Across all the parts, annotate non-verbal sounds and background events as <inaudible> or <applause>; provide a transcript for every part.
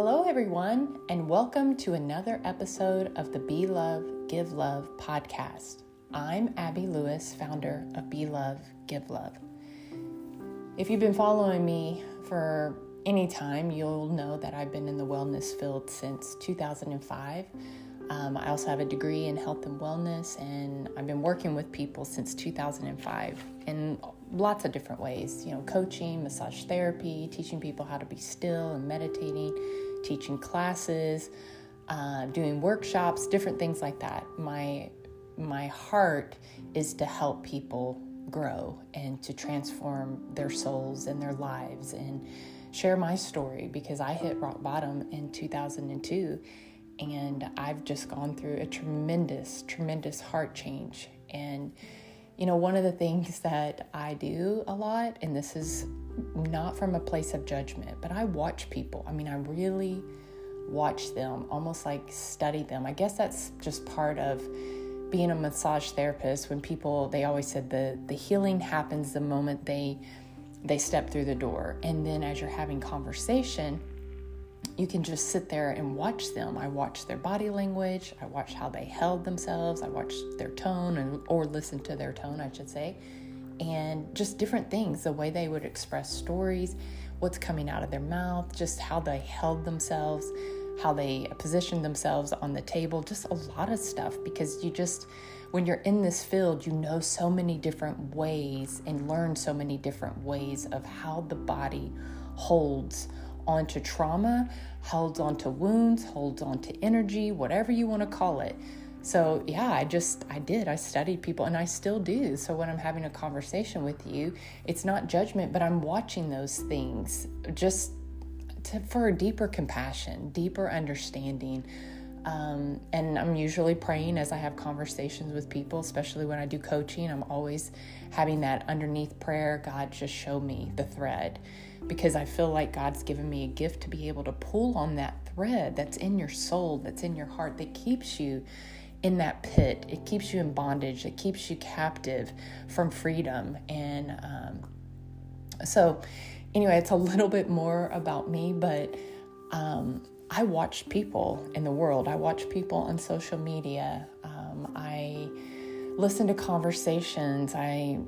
Hello, everyone, and welcome to another episode of the Be Love, Give Love podcast. I'm Abby Lewis, founder of Be Love, Give Love. If you've been following me for any time, you'll know that I've been in the wellness field since 2005. Um, I also have a degree in health and wellness, and I've been working with people since 2005 in lots of different ways. You know, coaching, massage therapy, teaching people how to be still and meditating, teaching classes, uh, doing workshops, different things like that. My my heart is to help people grow and to transform their souls and their lives and share my story because I hit rock bottom in 2002 and I've just gone through a tremendous, tremendous heart change. And, you know, one of the things that I do a lot, and this is not from a place of judgment, but I watch people. I mean, I really watch them, almost like study them. I guess that's just part of being a massage therapist when people they always said the the healing happens the moment they they step through the door and then as you're having conversation you can just sit there and watch them. I watch their body language, I watch how they held themselves, I watch their tone and or listen to their tone, I should say. And just different things, the way they would express stories, what's coming out of their mouth, just how they held themselves, how they positioned themselves on the table, just a lot of stuff because you just when you're in this field, you know so many different ways and learn so many different ways of how the body holds onto trauma, holds on to wounds, holds on to energy, whatever you want to call it. So, yeah, I just, I did. I studied people and I still do. So, when I'm having a conversation with you, it's not judgment, but I'm watching those things just to, for a deeper compassion, deeper understanding. Um, and I'm usually praying as I have conversations with people, especially when I do coaching. I'm always having that underneath prayer God, just show me the thread because I feel like God's given me a gift to be able to pull on that thread that's in your soul, that's in your heart, that keeps you in that pit. It keeps you in bondage, it keeps you captive from freedom. And um, so, anyway, it's a <laughs> little bit more about me, but um, I watch people in the world, I watch people on social media. Um, I listen to conversations, I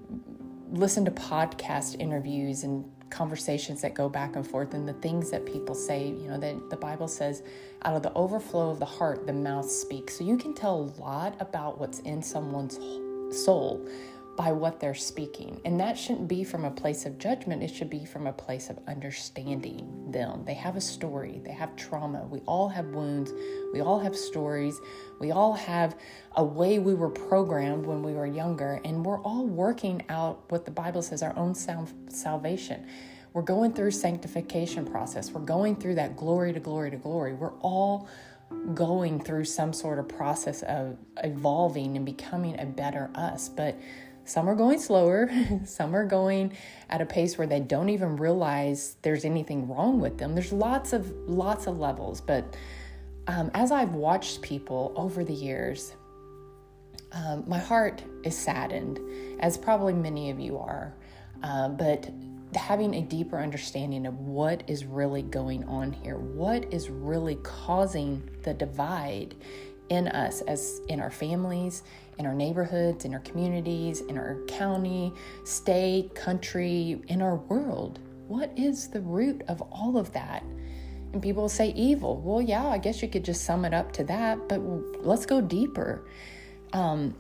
listen to podcast interviews and conversations that go back and forth and the things that people say you know that the bible says out of the overflow of the heart the mouth speaks. So you can tell a lot about what's in someone's soul by what they're speaking. And that shouldn't be from a place of judgment, it should be from a place of understanding them. They have a story, they have trauma. We all have wounds, we all have stories, we all have a way we were programmed when we were younger, and we're all working out what the Bible says our own salvation. We're going through sanctification process. We're going through that glory to glory to glory. We're all going through some sort of process of evolving and becoming a better us. But some are going slower, <laughs> some are going at a pace where they don't even realize there's anything wrong with them. There's lots of lots of levels, but um, as I've watched people over the years, um, my heart is saddened, as probably many of you are. Uh, but having a deeper understanding of what is really going on here, what is really causing the divide in us as in our families, in our neighborhoods, in our communities, in our county, state, country, in our world. What is the root of all of that? And people say evil. Well, yeah, I guess you could just sum it up to that, but let's go deeper. Um,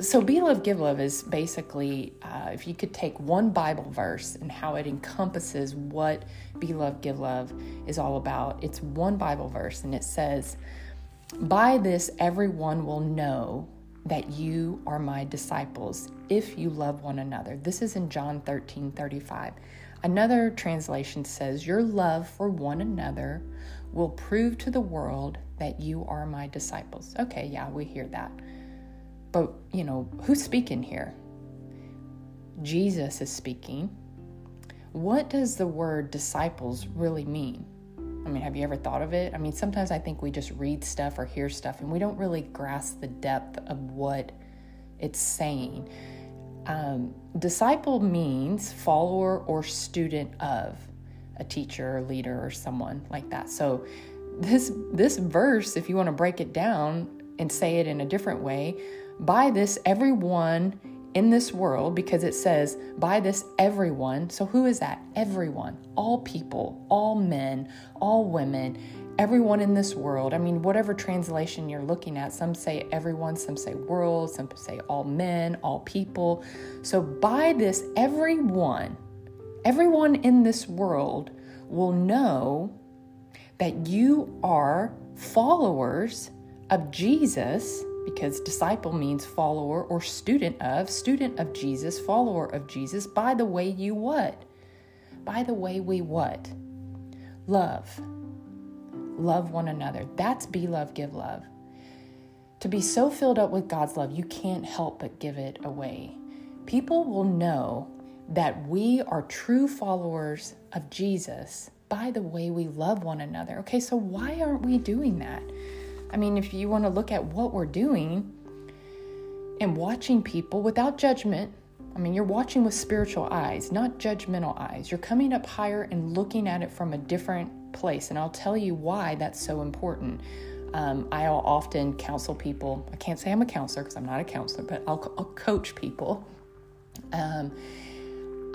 so, Be Love, Give Love is basically uh, if you could take one Bible verse and how it encompasses what Be Love, Give Love is all about, it's one Bible verse, and it says, By this everyone will know that you are my disciples if you love one another. This is in John 13 35. Another translation says, Your love for one another will prove to the world that you are my disciples. Okay, yeah, we hear that. But, you know, who's speaking here? Jesus is speaking. What does the word disciples really mean? I mean, have you ever thought of it? I mean, sometimes I think we just read stuff or hear stuff and we don't really grasp the depth of what it's saying. Um, disciple means follower or student of. a teacher or leader or someone like that. So this this verse, if you want to break it down and say it in a different way, by this everyone in this world because it says by this everyone. So who is that? Everyone. All people, all men, all women, everyone in this world. I mean, whatever translation you're looking at, some say everyone, some say world, some say all men, all people. So by this everyone, everyone in this world will know that you are followers of Jesus, because disciple means follower or student of, student of Jesus, follower of Jesus, by the way you what? By the way we what? Love. Love one another. That's be love, give love. To be so filled up with God's love, you can't help but give it away. People will know that we are true followers of Jesus by the way we love one another. Okay, so why aren't we doing that? I mean, if you want to look at what we're doing and watching people without judgment, I mean, you're watching with spiritual eyes, not judgmental eyes. You're coming up higher and looking at it from a different place. And I'll tell you why that's so important. Um, I'll often counsel people. I can't say I'm a counselor because I'm not a counselor, but I'll, I'll coach people. Um,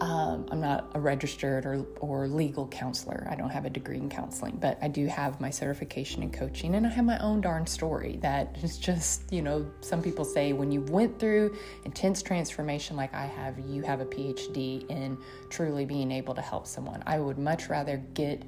um, I'm not a registered or, or legal counselor. I don't have a degree in counseling, but I do have my certification in coaching, and I have my own darn story that is just, you know, some people say when you went through intense transformation like I have, you have a PhD in truly being able to help someone. I would much rather get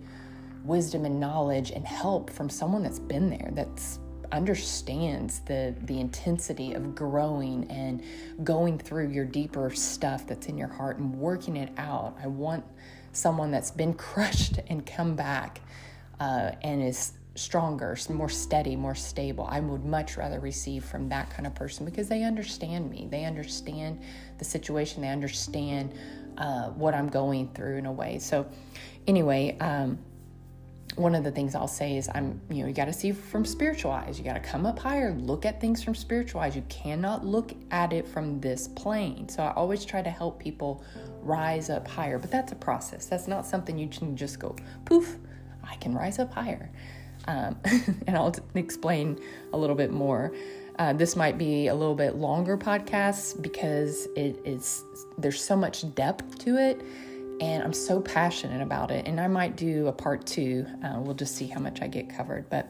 wisdom and knowledge and help from someone that's been there, that's understands the the intensity of growing and going through your deeper stuff that's in your heart and working it out. I want someone that's been <laughs> crushed and come back uh, and is stronger, more steady, more stable. I would much rather receive from that kind of person because they understand me. They understand the situation. They understand uh, what I'm going through in a way. So, anyway. Um, one of the things I'll say is I'm, you know, you got to see from spiritual eyes. You got to come up higher, look at things from spiritual eyes. You cannot look at it from this plane. So I always try to help people rise up higher, but that's a process. That's not something you can just go poof, I can rise up higher. Um, <laughs> and I'll explain a little bit more. Uh, this might be a little bit longer podcast because it is there's so much depth to it and I'm so passionate about it. And I might do a part two. Uh, we'll just see how much I get covered. But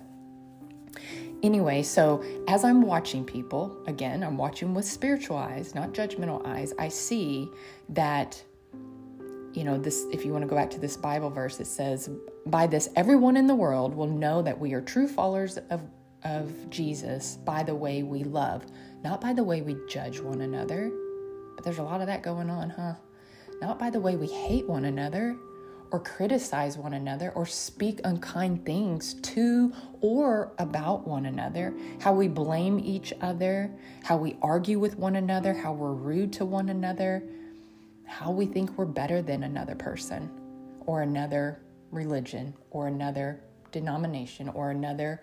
anyway, so as I'm watching people, again, I'm watching with spiritual eyes, not judgmental eyes. I see that, you know, this, if you want to go back to this Bible verse, it says, By this, everyone in the world will know that we are true followers of, of Jesus by the way we love, not by the way we judge one another. But there's a lot of that going on, huh? Not by the way we hate one another or criticize one another or speak unkind things to or about one another, how we blame each other, how we argue with one another, how we're rude to one another, how we think we're better than another person or another religion or another denomination or another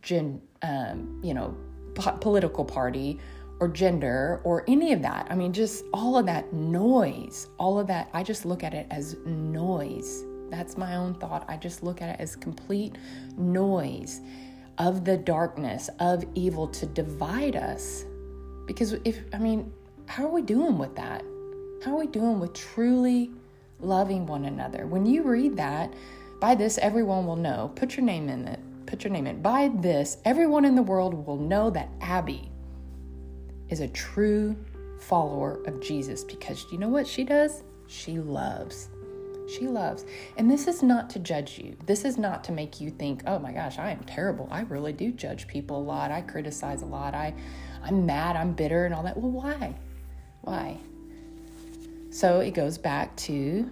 gen, um, you know, po- political party or gender or any of that. I mean, just all of that noise, all of that, I just look at it as noise. That's my own thought. I just look at it as complete noise of the darkness, of evil to divide us. Because if, I mean, how are we doing with that? How are we doing with truly loving one another? When you read that, by this everyone will know. Put your name in it. Put your name in. By this, everyone in the world will know that Abby, is a true follower of Jesus because you know what she does? She loves. She loves. And this is not to judge you. This is not to make you think, "Oh my gosh, I am terrible. I really do judge people a lot. I criticize a lot. I I'm mad, I'm bitter and all that." Well, why? Why? So it goes back to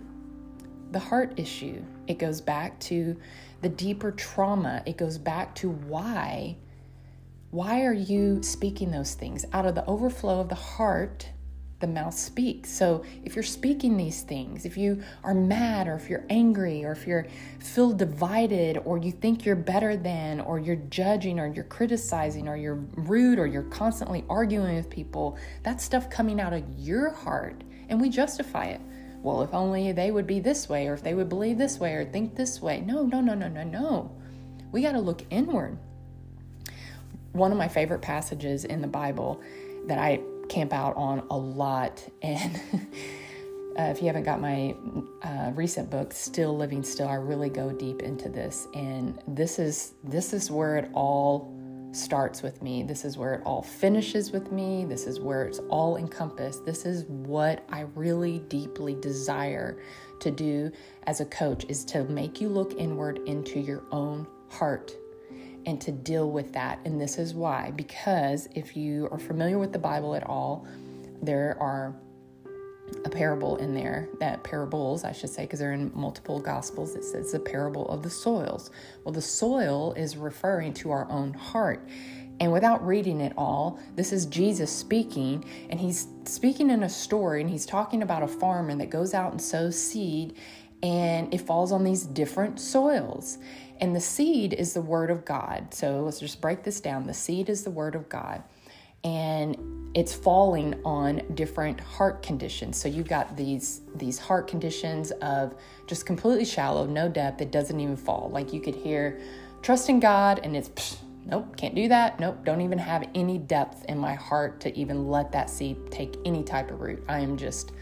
the heart issue. It goes back to the deeper trauma. It goes back to why why are you speaking those things? Out of the overflow of the heart, the mouth speaks. So if you're speaking these things, if you are mad or if you're angry or if you're feel divided or you think you're better than or you're judging or you're criticizing or you're rude or you're constantly arguing with people, that stuff coming out of your heart and we justify it. well, if only they would be this way, or if they would believe this way, or think this way. No, no, no, no, no, no. We got to look inward. One of my favorite passages in the Bible that I camp out on a lot, and <laughs> uh, if you haven't got my uh, recent book, Still Living Still, I really go deep into this, and this is this is where it all starts with me. This is where it all finishes with me. This is where it's all encompassed. This is what I really deeply desire to do as a coach is to make you look inward into your own heart and to deal with that. And this is why because if you are familiar with the Bible at all, there are a parable in there that parables i should say because they're in multiple gospels it says the parable of the soils well the soil is referring to our own heart and without reading it all this is jesus speaking and he's speaking in a story and he's talking about a farmer that goes out and sows seed and it falls on these different soils and the seed is the word of god so let's just break this down the seed is the word of god and it's falling on different heart conditions. So you've got these these heart conditions of just completely shallow, no depth, it doesn't even fall. Like you could hear trust in God and it's psh, nope, can't do that. Nope, don't even have any depth in my heart to even let that seed take any type of root. I am just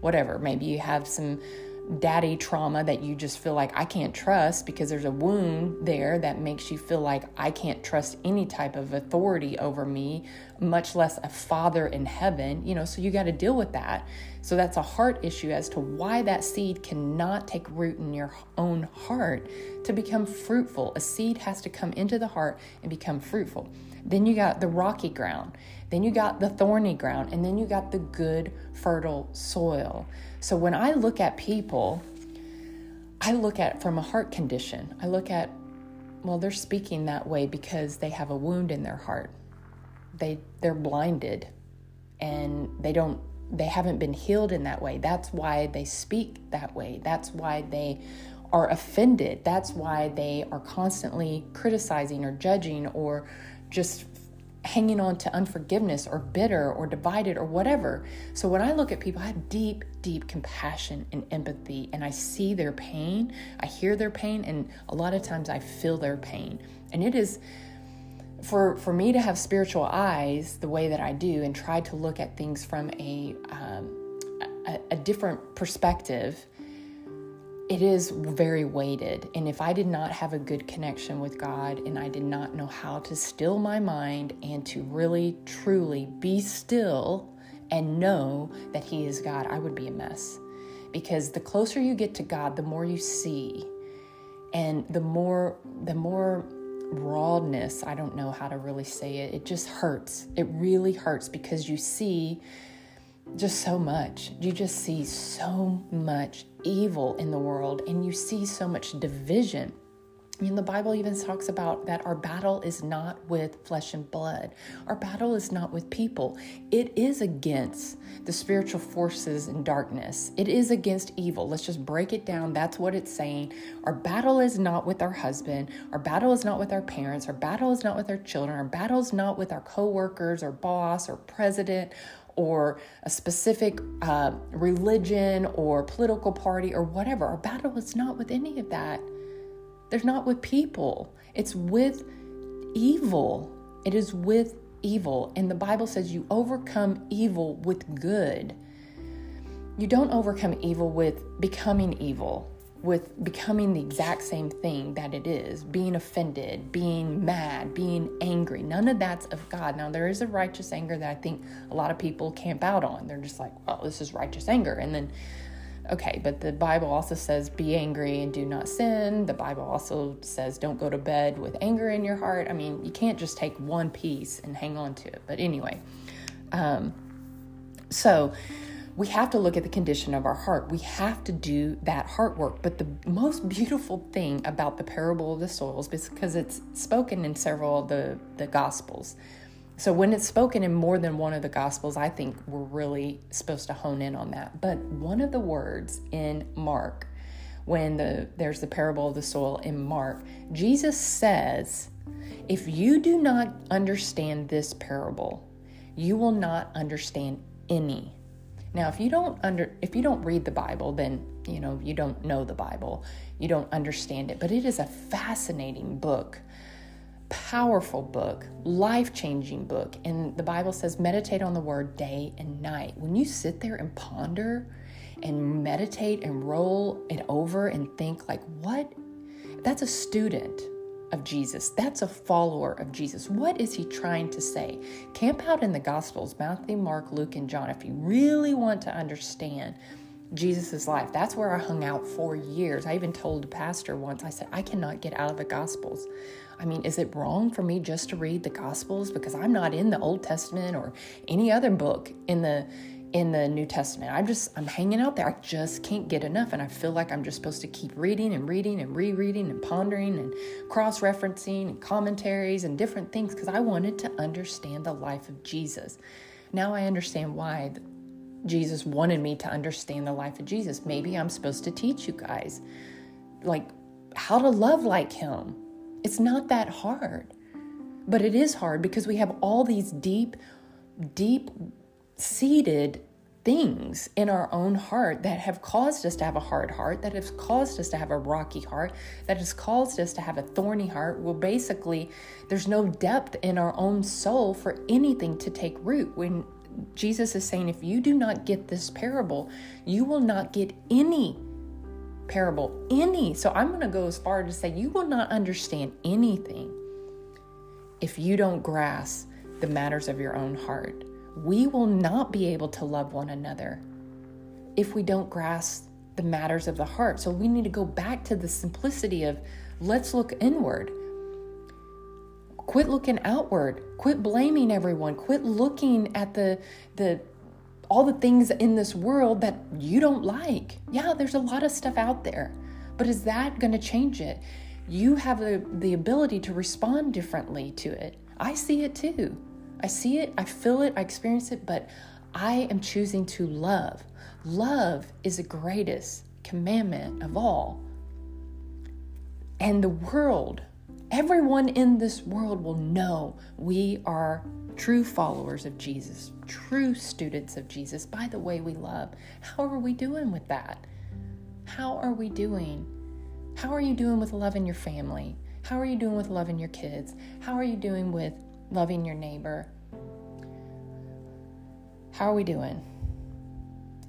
whatever. Maybe you have some daddy trauma that you just feel like I can't trust because there's a wound there that makes you feel like I can't trust any type of authority over me, much less a father in heaven, you know, so you got to deal with that. So that's a heart issue as to why that seed cannot take root in your own heart to become fruitful. A seed has to come into the heart and become fruitful. Then you got the rocky ground. Then you got the thorny ground. And then you got the good, fertile soil. So when I look at people, I look at from a heart condition. I look at, well, they're speaking that way because they have a wound in their heart. They they're blinded and they don't they haven't been healed in that way. That's why they speak that way. That's why they are offended. That's why they are constantly criticizing or judging or just hanging on to unforgiveness or bitter or divided or whatever. So when I look at people, I have deep, deep compassion and empathy, and I see their pain, I hear their pain, and a lot of times I feel their pain. And it is for for me to have spiritual eyes the way that I do and try to look at things from a um, a, a different perspective it is very weighted. And if I did not have a good connection with God and I did not know how to still my mind and to really, truly be still and know that He is God, I would be a mess. Because the closer you get to God, the more you see. And the more, the more rawness, I don't know how to really say it, it just hurts. It really hurts because you see just so much. You just see so much evil in the world and you see so much division. I mean, the Bible even talks about that our battle is not with flesh and blood. Our battle is not with people. It is against the spiritual forces in darkness. It is against evil. Let's just break it down. That's what it's saying. Our battle is not with our husband. Our battle is not with our parents. Our battle is not with our children. Our battle is not with our coworkers or boss or president or a specific uh, religion or political party or whatever. Our battle is not with any of that. There's not with people, it's with evil. It is with evil. And the Bible says you overcome evil with good. You don't overcome evil with becoming evil with becoming the exact same thing that it is being offended, being mad, being angry. None of that's of God. Now, there is a righteous anger that I think a lot of people camp out on. They're just like, well, this is righteous anger. And then, okay, but the Bible also says, be angry and do not sin. The Bible also says, don't go to bed with anger in your heart. I mean, you can't just take one piece and hang on to it. But anyway, um, so, we have to look at the condition of our heart. We have to do that heart work. But the most beautiful thing about the parable of the soils, because it's spoken in several of the, the gospels. So when it's spoken in more than one of the gospels, I think we're really supposed to hone in on that. But one of the words in Mark, when the there's the parable of the soil in Mark, Jesus says, if you do not understand this parable, you will not understand any Now, if you don't under if you don't read the Bible, then you know you don't know the Bible. You don't understand it, but it is a fascinating book. Powerful book, life changing book. And the Bible says, meditate on the word day and night. When you sit there and ponder and meditate and roll it over and think, like, what? That's a student of Jesus. That's a follower of Jesus. What is he trying to say? Camp out in the Gospels Matthew, Mark, Luke, and John if you really want to understand Jesus' life. That's where I hung out for years. I even told a pastor once, I said, I cannot get out of the Gospels. I mean, is it wrong for me just to read the Gospels? Because I'm not in the Old Testament or any other book in the in the New Testament. I'm just I'm hanging out there. I just can't get enough and I feel like I'm just supposed to keep reading and reading and rereading and pondering and cross-referencing and commentaries and different things because I wanted to understand the life of Jesus. Now I understand why Jesus wanted me to understand the life of Jesus. Maybe I'm supposed to teach you guys like how to love like him. It's not that hard. But it is hard because we have all these deep deep seated things in our own heart that have caused us to have a hard heart, that has caused us to have a rocky heart, that has caused us to have a thorny heart. Well, basically, there's no depth in our own soul for anything to take root. When Jesus is saying, if you do not get this parable, you will not get any parable, any. So I'm going to go as far to say, you will not understand anything if you don't grasp the matters of your own heart we will not be able to love one another if we don't grasp the matters of the heart. So we need to go back to the simplicity of let's look inward. Quit looking outward. Quit blaming everyone. Quit looking at the the all the things in this world that you don't like. Yeah, there's a lot of stuff out there. But is that going to change it? You have the, the ability to respond differently to it. I see it too. I see it, I feel it, I experience it, but I am choosing to love. Love is the greatest commandment of all. And the world, everyone in this world will know we are true followers of Jesus, true students of Jesus by the way we love. How are we doing with that? How are we doing? How are you doing with loving your family? How are you doing with loving your kids? How are you doing with loving your neighbor. How are we doing?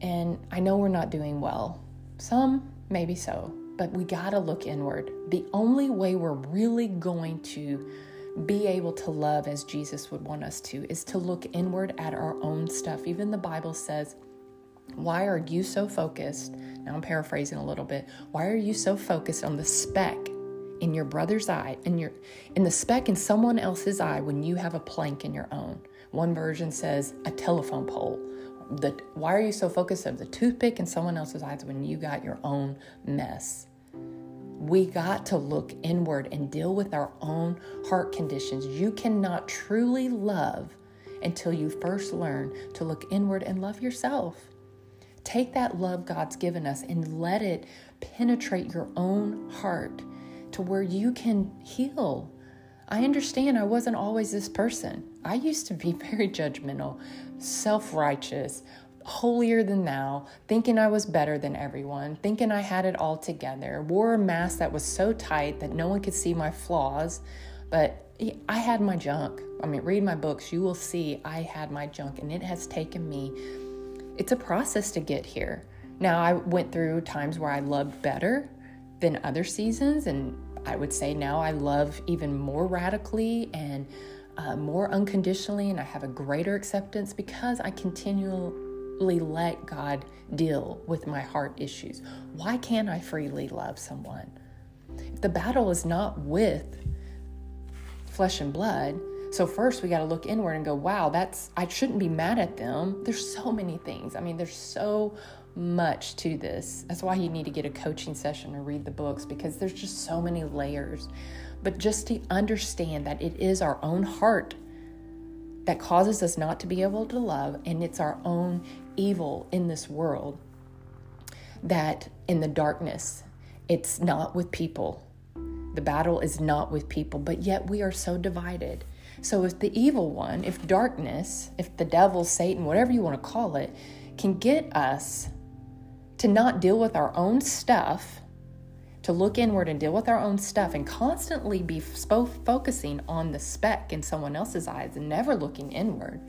And I know we're not doing well. Some, maybe so, but we got to look inward. The only way we're really going to be able to love as Jesus would want us to is to look inward at our own stuff. Even the Bible says, Why are you so focused? Now I'm paraphrasing a little bit. Why are you so focused on the speck in your brother's eye and your in the speck in someone else's eye when you have a plank in your own. One version says a telephone pole. The, why are you so focused on the toothpick in someone else's eyes when you got your own mess? We got to look inward and deal with our own heart conditions. You cannot truly love until you first learn to look inward and love yourself. Take that love God's given us and let it penetrate your own heart to where you can heal. I understand I wasn't always this person. I used to be <laughs> very judgmental, self righteous, holier than thou, thinking I was better than everyone, thinking I had it all together, wore a mask that was so tight that no one could see my flaws. But I had my junk. I mean, read my books, you will see I had my junk, and it has taken me. It's a process to get here. Now, I went through times where I loved better than other seasons, and I would say now I love even more radically and uh, more unconditionally, and I have a greater acceptance because I continually let God deal with my heart issues. Why can't I freely love someone? If the battle is not with flesh and blood, so first we got to look inward and go, wow, that's I shouldn't be mad at them. There's so many things. I mean, there's so much to this. That's why you need to get a coaching session or read the books because there's just so many layers. But just to understand that it is our own heart that causes us not to be able to love, and it's our own evil in this world that in the darkness, it's not with people. The battle is not with people, but yet we are so divided. So, if the evil one, if darkness, if the devil, Satan, whatever you want to call it, can get us to not deal with our own stuff, to look inward and deal with our own stuff, and constantly be focusing on the speck in someone else's eyes and never looking inward.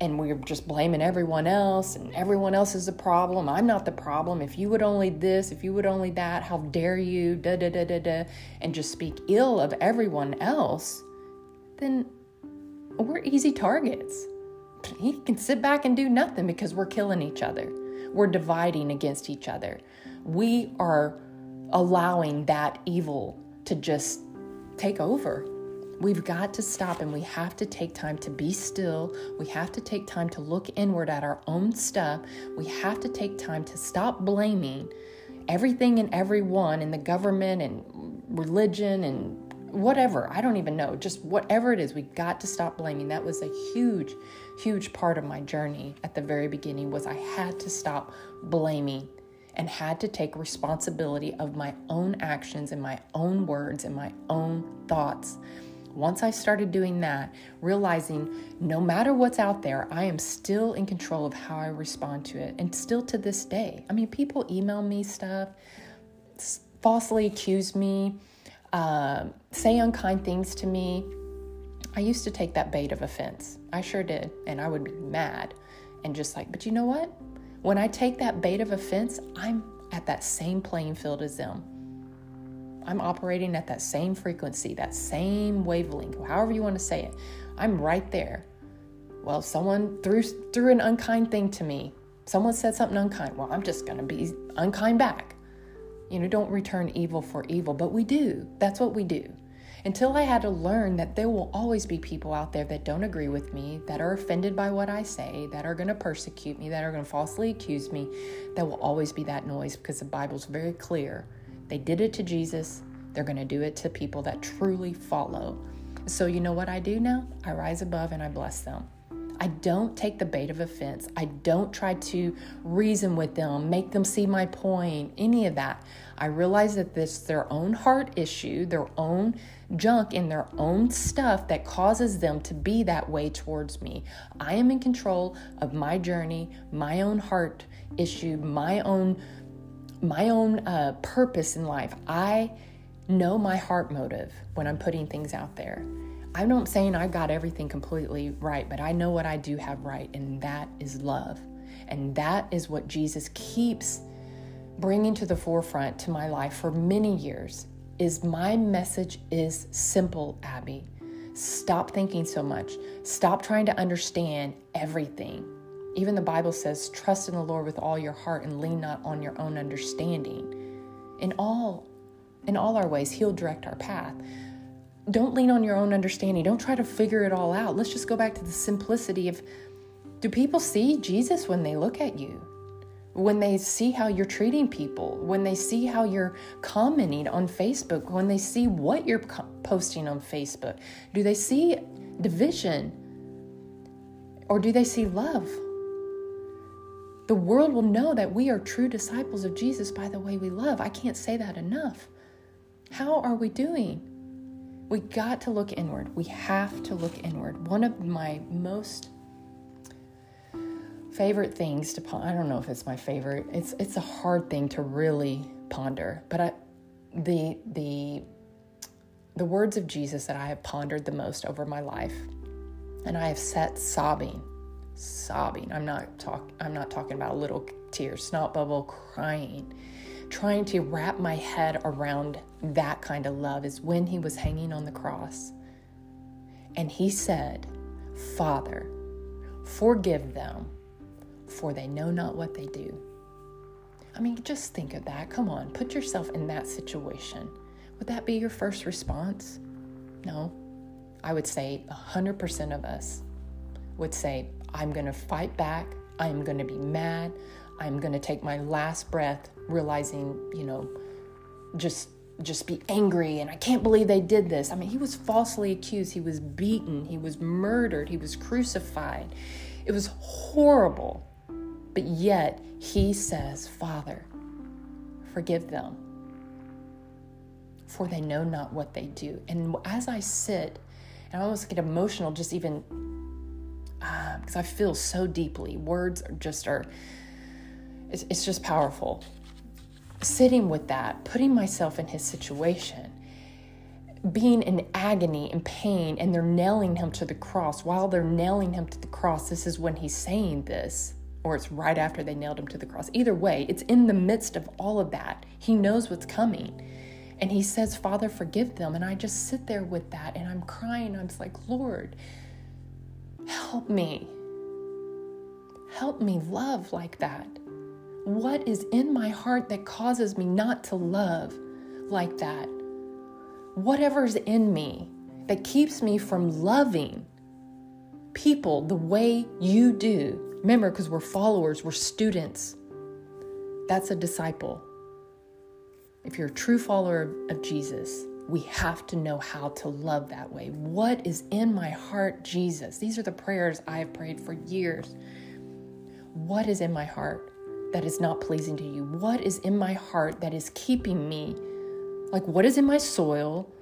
And we're just blaming everyone else, and everyone else is the problem. I'm not the problem. If you would only this, if you would only that, how dare you, da da da da da, and just speak ill of everyone else, then we're easy targets. He can sit back and do nothing because we're killing each other. We're dividing against each other. We are allowing that evil to just take over. We've got to stop and we have to take time to be still. We have to take time to look inward at our own stuff. We have to take time to stop blaming everything and everyone in the government and religion and whatever. I don't even know. Just whatever it is, we got to stop blaming. That was a huge, huge part of my journey at the very beginning was I had to stop blaming and had to take responsibility of my own actions and my own words and my own thoughts. Once I started doing that, realizing no matter what's out there, I am still in control of how I respond to it. And still to this day, I mean, people email me stuff, falsely accuse me, uh, say unkind things to me. I used to take that bait of offense. I sure did. And I would be mad and just like, but you know what? When I take that bait of offense, I'm at that same playing field as them. I'm operating at that same frequency, that same wavelength, however you want to say it. I'm right there. Well, someone threw threw an unkind thing to me. Someone said something unkind. Well, I'm just going to be unkind back. You know, don't return evil for evil, but we do. That's what we do. Until I had to learn that there will always be people out there that don't agree with me, that are offended by what I say, that are going to persecute me, that are going to falsely accuse me, there will always be that noise because the Bible's very clear. They did it to Jesus, they're going to do it to people that truly follow. So, you know what I do now? I rise above and I bless them. I don't take the bait of offense. I don't try to reason with them, make them see my point, any of that. I realize that this their own heart issue, their own junk in their own stuff that causes them to be that way towards me. I am in control of my journey, my own heart issue, my own my own uh, purpose in life. I know my heart motive when I'm putting things out there. I'm not saying I've got everything completely right, but I know what I do have right, and that is love. And that is what Jesus keeps bringing to the forefront to my life for many years is my message is simple, Abby. Stop thinking so much. Stop trying to understand everything. Even the Bible says, trust in the Lord with all your heart and lean not on your own understanding. In all in all our ways, he'll direct our path don't lean on your own understanding. Don't try to figure it all out. Let's just go back to the simplicity of do people see Jesus when they look at you? When they see how you're treating people, when they see how you're commenting on Facebook, when they see what you're posting on Facebook, do they see division or do they see love? The world will know that we are true disciples of Jesus by the way we love. I can't say that enough. How are we doing? We got to look inward. We have to look inward. One of my most favorite things to ponder, I don't know if it's my favorite. It's it's a hard thing to really ponder, but I, the the the words of Jesus that I have pondered the most over my life, and I have sat sobbing, sobbing. I'm not talk I'm not talking about a little tears, snot bubble crying trying to wrap my head around that kind of love is when he was hanging on the cross. And he said, Father, forgive them, for they know not what they do. I mean, just think of that. Come on, put yourself in that situation. Would that be your first response? No. I would say 100% of us would say, I'm going to fight back. I'm going to be mad. I'm going to take my last breath realizing, you know, just just be angry and I can't believe they did this. I mean, he was falsely accused, he was beaten, he was murdered, he was crucified. It was horrible. But yet he says, "Father, forgive them, for they know not what they do." And as I sit, and I almost get emotional just even because uh, I feel so deeply. Words are just are, it's, it's just powerful. Sitting with that, putting myself in his situation, being in agony and pain, and they're nailing him to the cross. While they're nailing him to the cross, this is when he's saying this, or it's right after they nailed him to the cross. Either way, it's in the midst of all of that. He knows what's coming. And he says, Father, forgive them. And I just sit there with that and I'm crying. I'm just like, Lord, help me. Help me love like that. What is in my heart that causes me not to love like that? Whatever's in me that keeps me from loving people the way you do. Remember, because we're followers, we're students. That's a disciple. If you're a true follower of Jesus, we have to know how to love that way. What is in my heart, Jesus? These are the prayers I have prayed for years. What is in my heart that is not pleasing to you? What is in my heart that is keeping me? Like, what is in my soil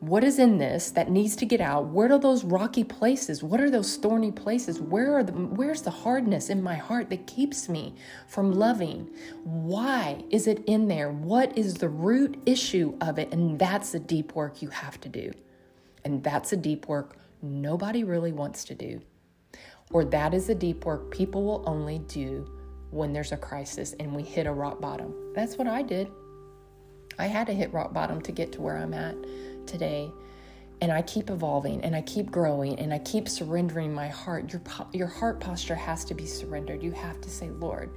what is in this that needs to get out? Where are those rocky places? What are those thorny places? Where are the where's the hardness in my heart that keeps me from loving? Why is it in there? What is the root issue of it? And that's the deep work you have to do. And that's a deep work nobody really wants to do. Or that is the deep work people will only do when there's a crisis and we hit a rock bottom. That's what I did. I had to hit rock bottom to get to where I'm at today and I keep evolving and I keep growing and I keep surrendering my heart, your your heart posture has to be surrendered. You have to say, "Lord,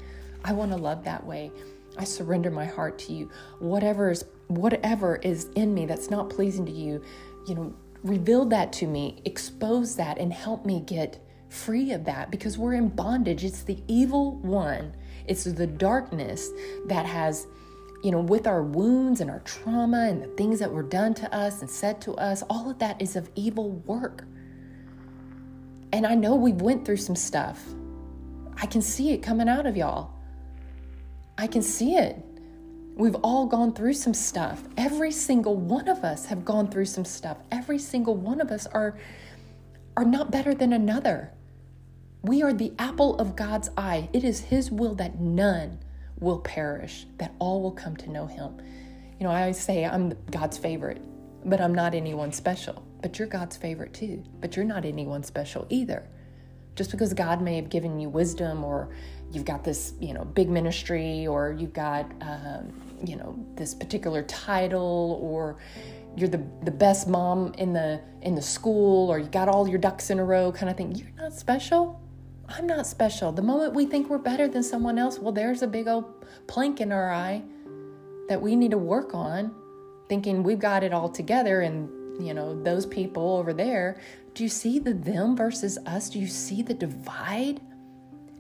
I want to love that way. I surrender my heart to you. Whatever is whatever is in me that's not pleasing to you, you know, reveal that to me, expose that and help me get free of that because we're in bondage. It's the evil one. It's the darkness that has you know, with our wounds and our trauma and the things that were done to us and said to us, all of that is of evil work. And I know we went through some stuff. I can see it coming out of y'all. I can see it. We've all gone through some stuff. Every single one of us have gone through some stuff. Every single one of us are are not better than another. We are the apple of God's eye. It is his will that none will perish, that all will come to know him. You know, I always say I'm God's favorite, but I'm not anyone special. But you're God's favorite too, but you're not anyone special either. Just because God may have given you wisdom or you've got this, you know, big ministry or you've got, um, you know, this particular title or you're the, the best mom in the in the school or you got all your ducks in a row kind of thing you're not special I'm not special. The moment we think we're better than someone else, well, there's a big old plank in our eye that we need to work on, thinking we've got it all together and, you know, those people over there. Do you see the them versus us? Do you see the divide?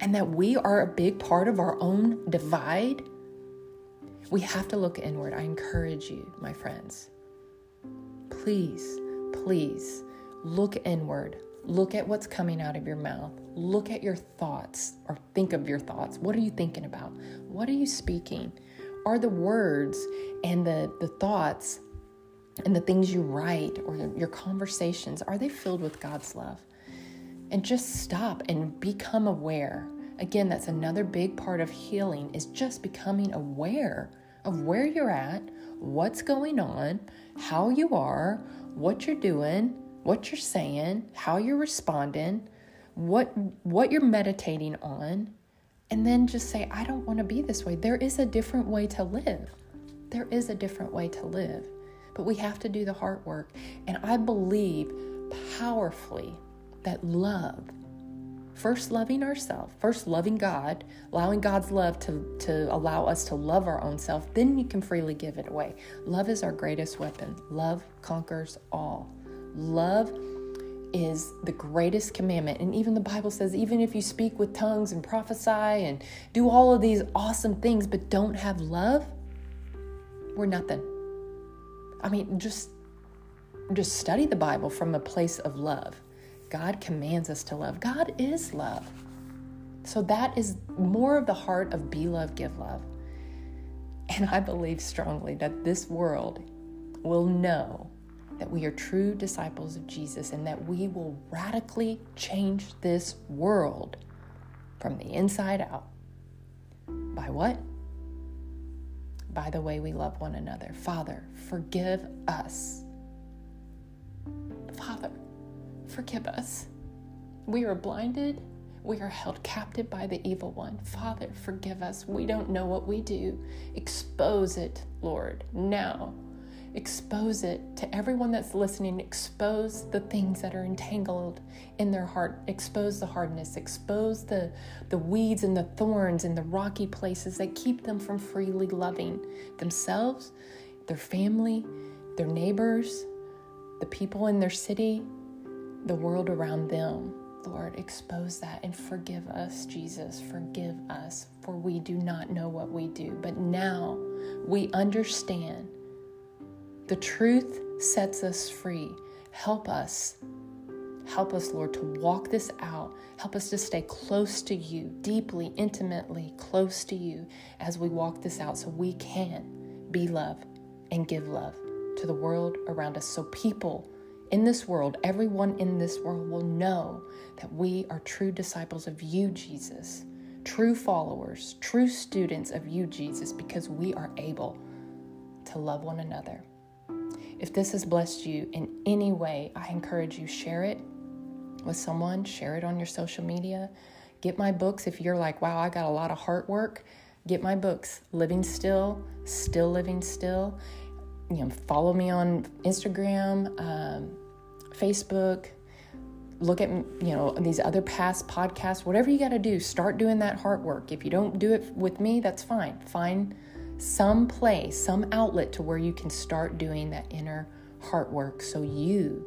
And that we are a big part of our own divide? We have to look inward. I encourage you, my friends. Please, please look inward Look at what's coming out of your mouth. Look at your thoughts or think of your thoughts. What are you thinking about? What are you speaking? Are the words and the, the thoughts and the things you write or your conversations, are they filled with God's love? And just stop and become aware. Again, that's another big part of healing is just becoming aware of where you're at, what's going on, how you are, what you're doing, what you're saying, how you're responding, what what you're meditating on, and then just say, I don't want to be this way. There is a different way to live. There is a different way to live. But we have to do the hard work. And I believe powerfully that love, first loving ourselves, first loving God, allowing God's love to, to allow us to love our own self, then you can freely give it away. Love is our greatest weapon. Love conquers all. Love is the greatest commandment. And even the Bible says, even if you speak with tongues and prophesy and do all of these awesome things, but don't have love, we're nothing. I mean, just just study the Bible from a place of love. God commands us to love. God is love. So that is more of the heart of be love, give love. And I believe strongly that this world will know that we are true disciples of Jesus and that we will radically change this world from the inside out. By what? By the way we love one another. Father, forgive us. Father, forgive us. We are blinded. We are held captive by the evil one. Father, forgive us. We don't know what we do. Expose it, Lord, now expose it to everyone that's listening expose the things that are entangled in their heart expose the hardness expose the the weeds and the thorns and the rocky places that keep them from freely loving themselves their family their neighbors the people in their city the world around them Lord, expose that and forgive us, Jesus. Forgive us, for we do not know what we do. But now we understand the truth sets us free. Help us. Help us, Lord, to walk this out. Help us to stay close to you, deeply, intimately close to you as we walk this out so we can be love and give love to the world around us. So people in this world, everyone in this world will know that we are true disciples of you, Jesus, true followers, true students of you, Jesus, because we are able to love one another if this has blessed you in any way, I encourage you share it with someone, share it on your social media. Get my books if you're like, "Wow, I got a lot of heart work." Get my books, Living Still, Still Living Still. You know, follow me on Instagram, um, Facebook. Look at you know these other past podcasts. Whatever you got to do, start doing that heart work. If you don't do it with me, that's fine. Find some place, some outlet to where you can start doing that inner heart work so you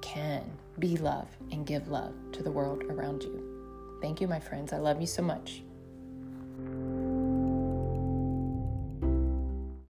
can be love and give love to the world around you. Thank you, my friends. I love you so much.